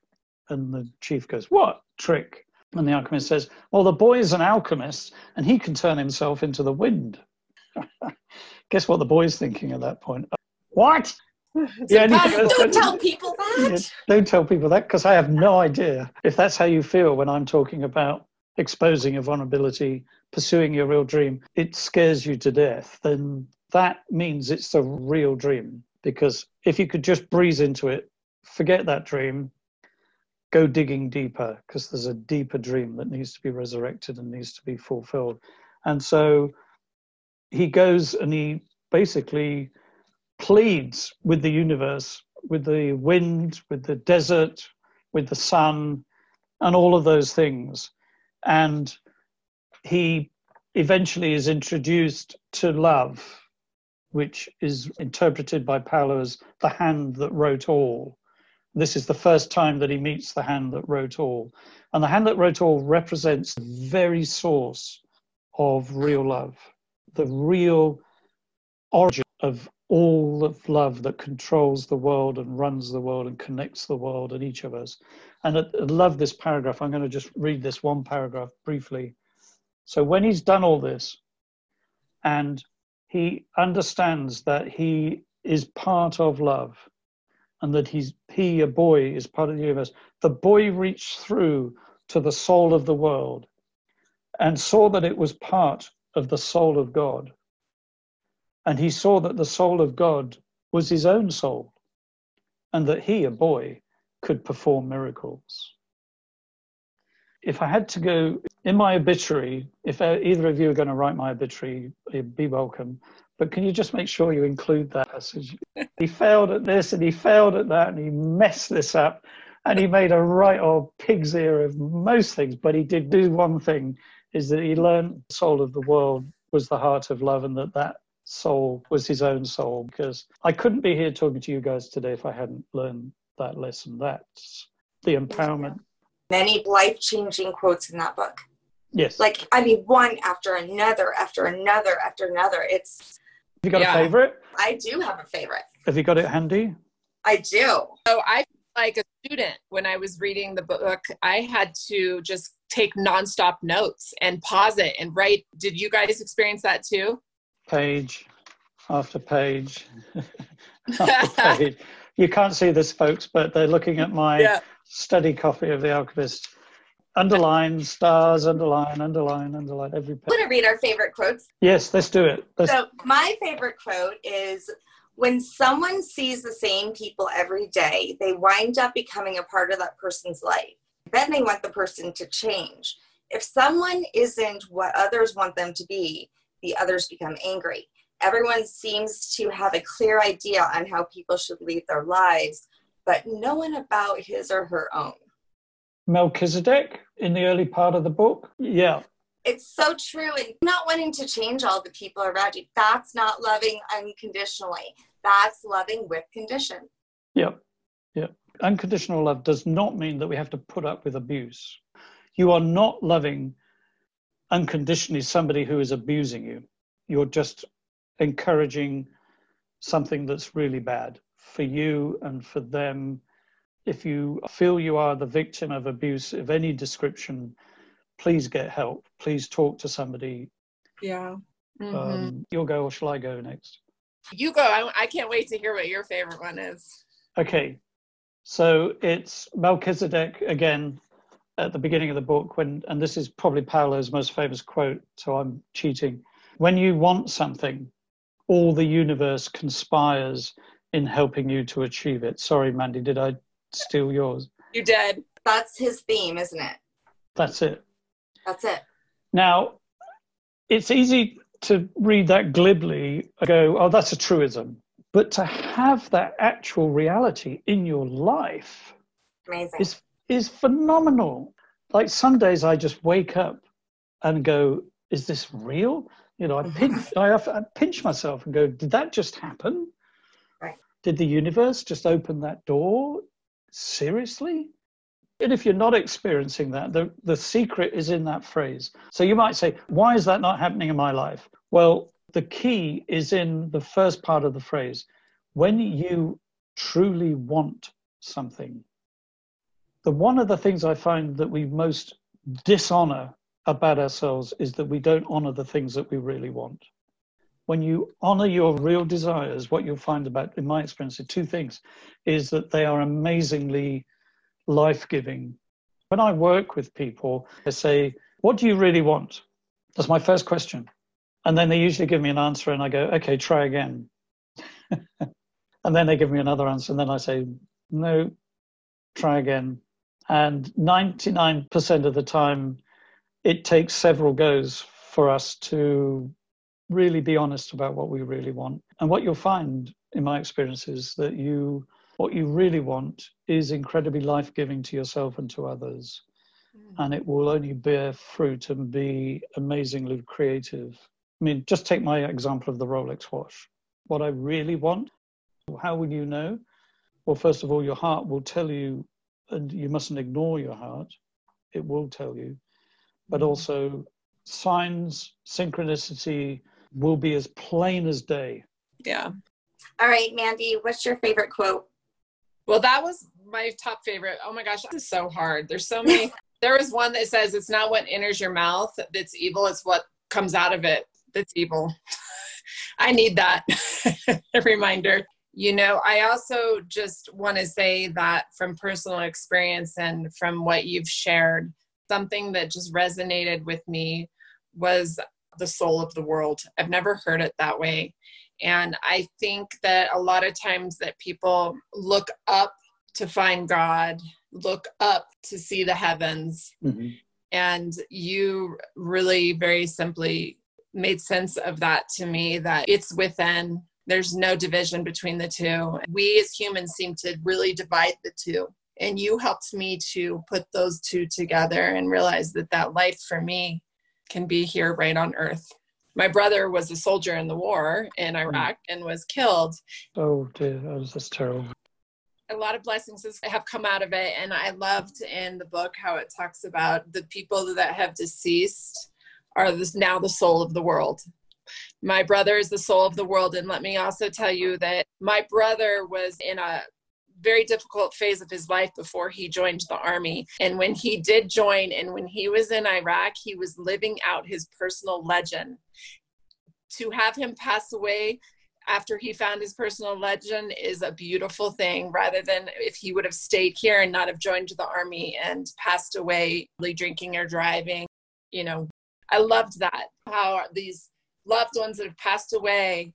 And the chief goes, What trick? And the alchemist says, Well, the boy is an alchemist and he can turn himself into the wind. Guess what the boy's thinking at that point? What? Yeah, don't tell people that. Yeah, don't tell people that because I have no idea if that's how you feel when I'm talking about exposing your vulnerability, pursuing your real dream. It scares you to death. Then that means it's a real dream because if you could just breeze into it, forget that dream, go digging deeper because there's a deeper dream that needs to be resurrected and needs to be fulfilled. And so he goes and he basically pleads with the universe, with the wind, with the desert, with the sun, and all of those things. And he eventually is introduced to love, which is interpreted by Paulo as the hand that wrote all. This is the first time that he meets the hand that wrote all. And the hand that wrote all represents the very source of real love, the real origin of all of love that controls the world and runs the world and connects the world and each of us. And I, love this paragraph. I'm going to just read this one paragraph briefly. So when he's done all this and he understands that he is part of love and that he's he a boy is part of the universe. The boy reached through to the soul of the world and saw that it was part of the soul of god. And he saw that the soul of god was his own soul and that he a boy could perform miracles. If i had to go in my obituary if either of you are going to write my obituary be welcome but can you just make sure you include that passage? he failed at this and he failed at that and he messed this up and he made a right old pig's ear of most things. But he did do one thing is that he learned the soul of the world was the heart of love and that that soul was his own soul because I couldn't be here talking to you guys today if I hadn't learned that lesson. That's the empowerment. Many life changing quotes in that book. Yes. Like, I mean, one after another, after another, after another. It's you got yeah. a favorite? I do have a favorite. Have you got it handy? I do. So I like a student when I was reading the book, I had to just take nonstop notes and pause it and write. Did you guys experience that too? Page after page after page. You can't see this, folks, but they're looking at my yeah. study copy of The Alchemist underline stars underline underline underline every page. want to read our favorite quotes. Yes let's do it. Let's... so my favorite quote is when someone sees the same people every day they wind up becoming a part of that person's life. Then they want the person to change. If someone isn't what others want them to be the others become angry. Everyone seems to have a clear idea on how people should lead their lives but no one about his or her own Melchizedek in the early part of the book. Yeah. It's so true. And not wanting to change all the people around you, that's not loving unconditionally. That's loving with condition. Yep. Yep. Unconditional love does not mean that we have to put up with abuse. You are not loving unconditionally somebody who is abusing you. You're just encouraging something that's really bad for you and for them if you feel you are the victim of abuse of any description, please get help. Please talk to somebody. Yeah. Mm-hmm. Um, you'll go, or shall I go next? You go. I, I can't wait to hear what your favorite one is. Okay. So it's Melchizedek again at the beginning of the book when and this is probably Paulo's most famous quote, so I'm cheating. When you want something, all the universe conspires in helping you to achieve it. Sorry, Mandy, did I steal yours. You did. That's his theme, isn't it? That's it. That's it. Now, it's easy to read that glibly and go, oh, that's a truism. But to have that actual reality in your life Amazing. is is phenomenal. Like some days I just wake up and go, is this real? You know, I mm-hmm. pinch, I, I pinch myself and go, did that just happen? Right. Did the universe just open that door? Seriously? And if you're not experiencing that, the, the secret is in that phrase. So you might say, why is that not happening in my life? Well, the key is in the first part of the phrase. when you truly want something, the one of the things I find that we most dishonor about ourselves is that we don't honor the things that we really want. When you honor your real desires, what you'll find about, in my experience, are two things is that they are amazingly life giving. When I work with people, I say, What do you really want? That's my first question. And then they usually give me an answer, and I go, Okay, try again. and then they give me another answer, and then I say, No, try again. And 99% of the time, it takes several goes for us to really be honest about what we really want. And what you'll find, in my experience, is that you what you really want is incredibly life-giving to yourself and to others. Mm. And it will only bear fruit and be amazingly creative. I mean, just take my example of the Rolex watch. What I really want, how will you know? Well, first of all, your heart will tell you, and you mustn't ignore your heart. It will tell you but mm. also signs, synchronicity will be as plain as day. Yeah. All right, Mandy, what's your favorite quote? Well, that was my top favorite. Oh my gosh, this is so hard. There's so many. there was one that says, It's not what enters your mouth that's evil, it's what comes out of it that's evil. I need that a reminder. You know, I also just want to say that from personal experience and from what you've shared, something that just resonated with me was the soul of the world. I've never heard it that way. And I think that a lot of times that people look up to find God, look up to see the heavens. Mm-hmm. And you really very simply made sense of that to me that it's within. There's no division between the two. We as humans seem to really divide the two and you helped me to put those two together and realize that that life for me can be here right on earth. My brother was a soldier in the war in hmm. iraq and was killed. Oh dear. That was just terrible. A lot of blessings have come out of it and i loved in the book how it talks about the people that have deceased are this, now the soul of the world. My brother is the soul of the world and let me also tell you that my brother was in a very difficult phase of his life before he joined the army. And when he did join and when he was in Iraq, he was living out his personal legend. To have him pass away after he found his personal legend is a beautiful thing rather than if he would have stayed here and not have joined the army and passed away drinking or driving you know i loved that how these loved ones that have passed away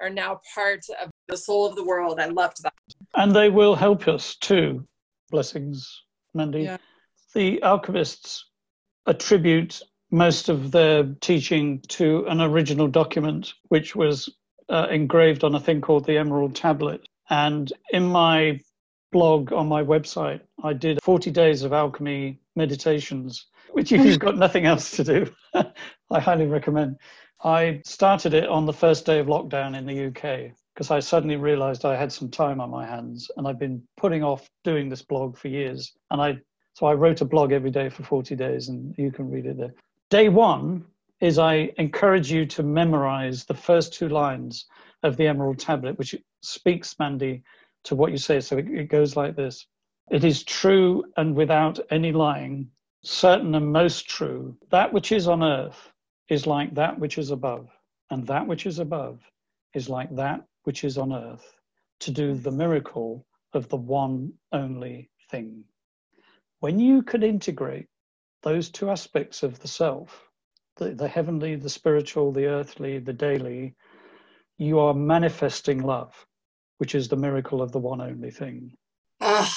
are now part of the soul of the world i loved that and they will help us too. Blessings, Mandy. Yeah. The alchemists attribute most of their teaching to an original document which was uh, engraved on a thing called the Emerald Tablet. And in my blog on my website, I did 40 days of alchemy meditations, which if you've got nothing else to do, I highly recommend. I started it on the first day of lockdown in the UK because I suddenly realized I had some time on my hands and I've been putting off doing this blog for years. And I so I wrote a blog every day for 40 days and you can read it there. Day one is I encourage you to memorize the first two lines of the Emerald Tablet, which speaks, Mandy, to what you say. So it, it goes like this It is true and without any lying, certain and most true, that which is on earth is like that which is above, and that which is above is like that which is on earth to do the miracle of the one only thing. When you can integrate those two aspects of the self, the, the heavenly, the spiritual, the earthly, the daily, you are manifesting love, which is the miracle of the one only thing. Uh,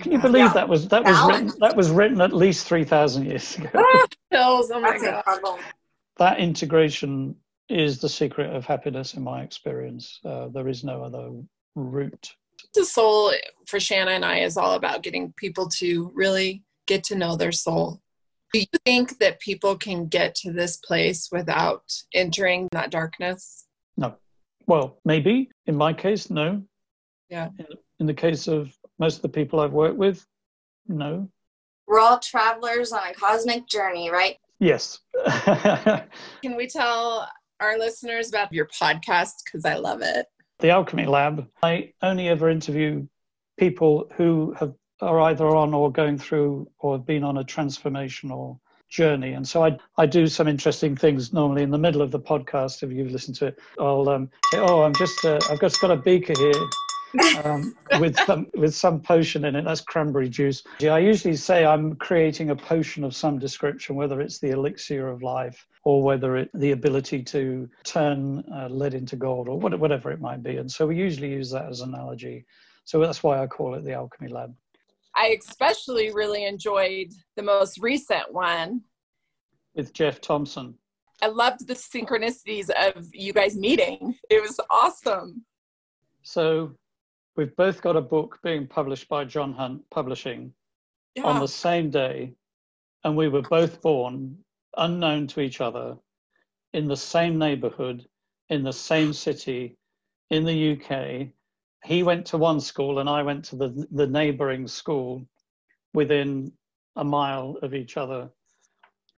Can you believe yeah. that was that was written that was written at least three thousand years ago? Ah, oh my God. That integration is the secret of happiness in my experience. Uh, there is no other route. The soul for Shanna and I is all about getting people to really get to know their soul. Do you think that people can get to this place without entering that darkness? No. Well, maybe. In my case, no. Yeah. In, in the case of most of the people I've worked with, no. We're all travelers on a cosmic journey, right? Yes. Can we tell our listeners about your podcast because I love it. the Alchemy Lab, I only ever interview people who have are either on or going through or have been on a transformational journey. And so I, I do some interesting things normally in the middle of the podcast. If you've listened to it, I'll um, say, oh, I'm just, uh, I've just got a beaker here um, with some with some potion in it. That's cranberry juice. I usually say I'm creating a potion of some description, whether it's the elixir of life or whether it the ability to turn uh, lead into gold or whatever it might be. And so we usually use that as an analogy. So that's why I call it the alchemy lab. I especially really enjoyed the most recent one with Jeff Thompson. I loved the synchronicities of you guys meeting. It was awesome. So, we've both got a book being published by John Hunt Publishing yeah. on the same day, and we were both born unknown to each other in the same neighborhood, in the same city, in the UK, he went to one school and I went to the, the neighboring school within a mile of each other.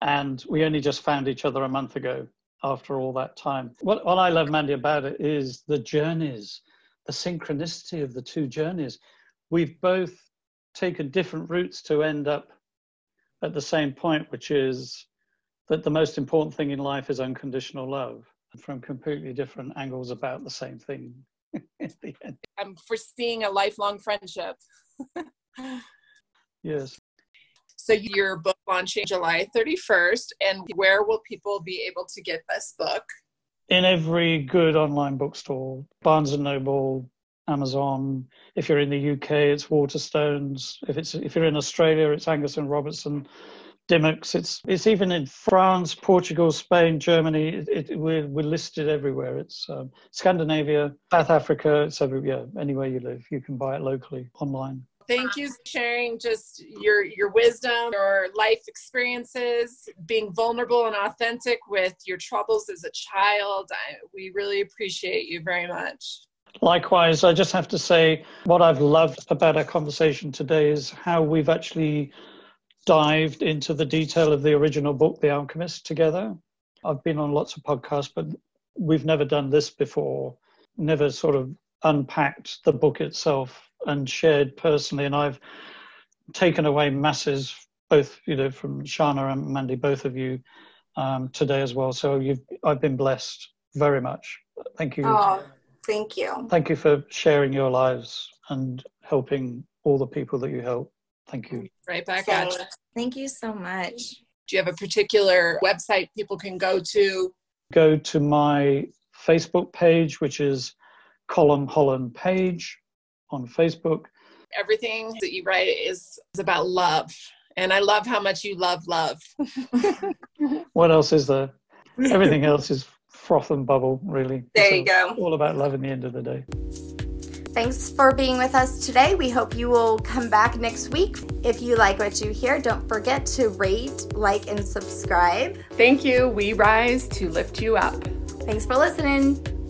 And we only just found each other a month ago after all that time. What, what I love, Mandy, about it is the journeys, the synchronicity of the two journeys. We've both taken different routes to end up at the same point, which is that the most important thing in life is unconditional love from completely different angles about the same thing. I'm foreseeing a lifelong friendship. yes. So your book launching July 31st, and where will people be able to get this book? In every good online bookstore, Barnes and Noble, Amazon. If you're in the UK, it's Waterstones. If it's if you're in Australia, it's Angus and Robertson. Dymocks. It's it's even in France, Portugal, Spain, Germany. It, it, we're we're listed everywhere. It's um, Scandinavia, South Africa. It's everywhere. Anywhere you live, you can buy it locally online. Thank you for sharing just your your wisdom, your life experiences, being vulnerable and authentic with your troubles as a child. I, we really appreciate you very much. Likewise, I just have to say what I've loved about our conversation today is how we've actually dived into the detail of the original book, The Alchemist, together. I've been on lots of podcasts, but we've never done this before, never sort of unpacked the book itself and shared personally. And I've taken away masses, both, you know, from Shana and Mandy, both of you um, today as well. So you've, I've been blessed very much. Thank you. Oh, thank you. Thank you for sharing your lives and helping all the people that you help. Thank you. Right back at you. Thank you so much. Do you have a particular website people can go to? Go to my Facebook page, which is Colm Holland Page on Facebook. Everything that you write is, is about love. And I love how much you love love. what else is there? Everything else is froth and bubble, really. There so you go. All about love in the end of the day. Thanks for being with us today. We hope you will come back next week. If you like what you hear, don't forget to rate, like, and subscribe. Thank you. We rise to lift you up. Thanks for listening.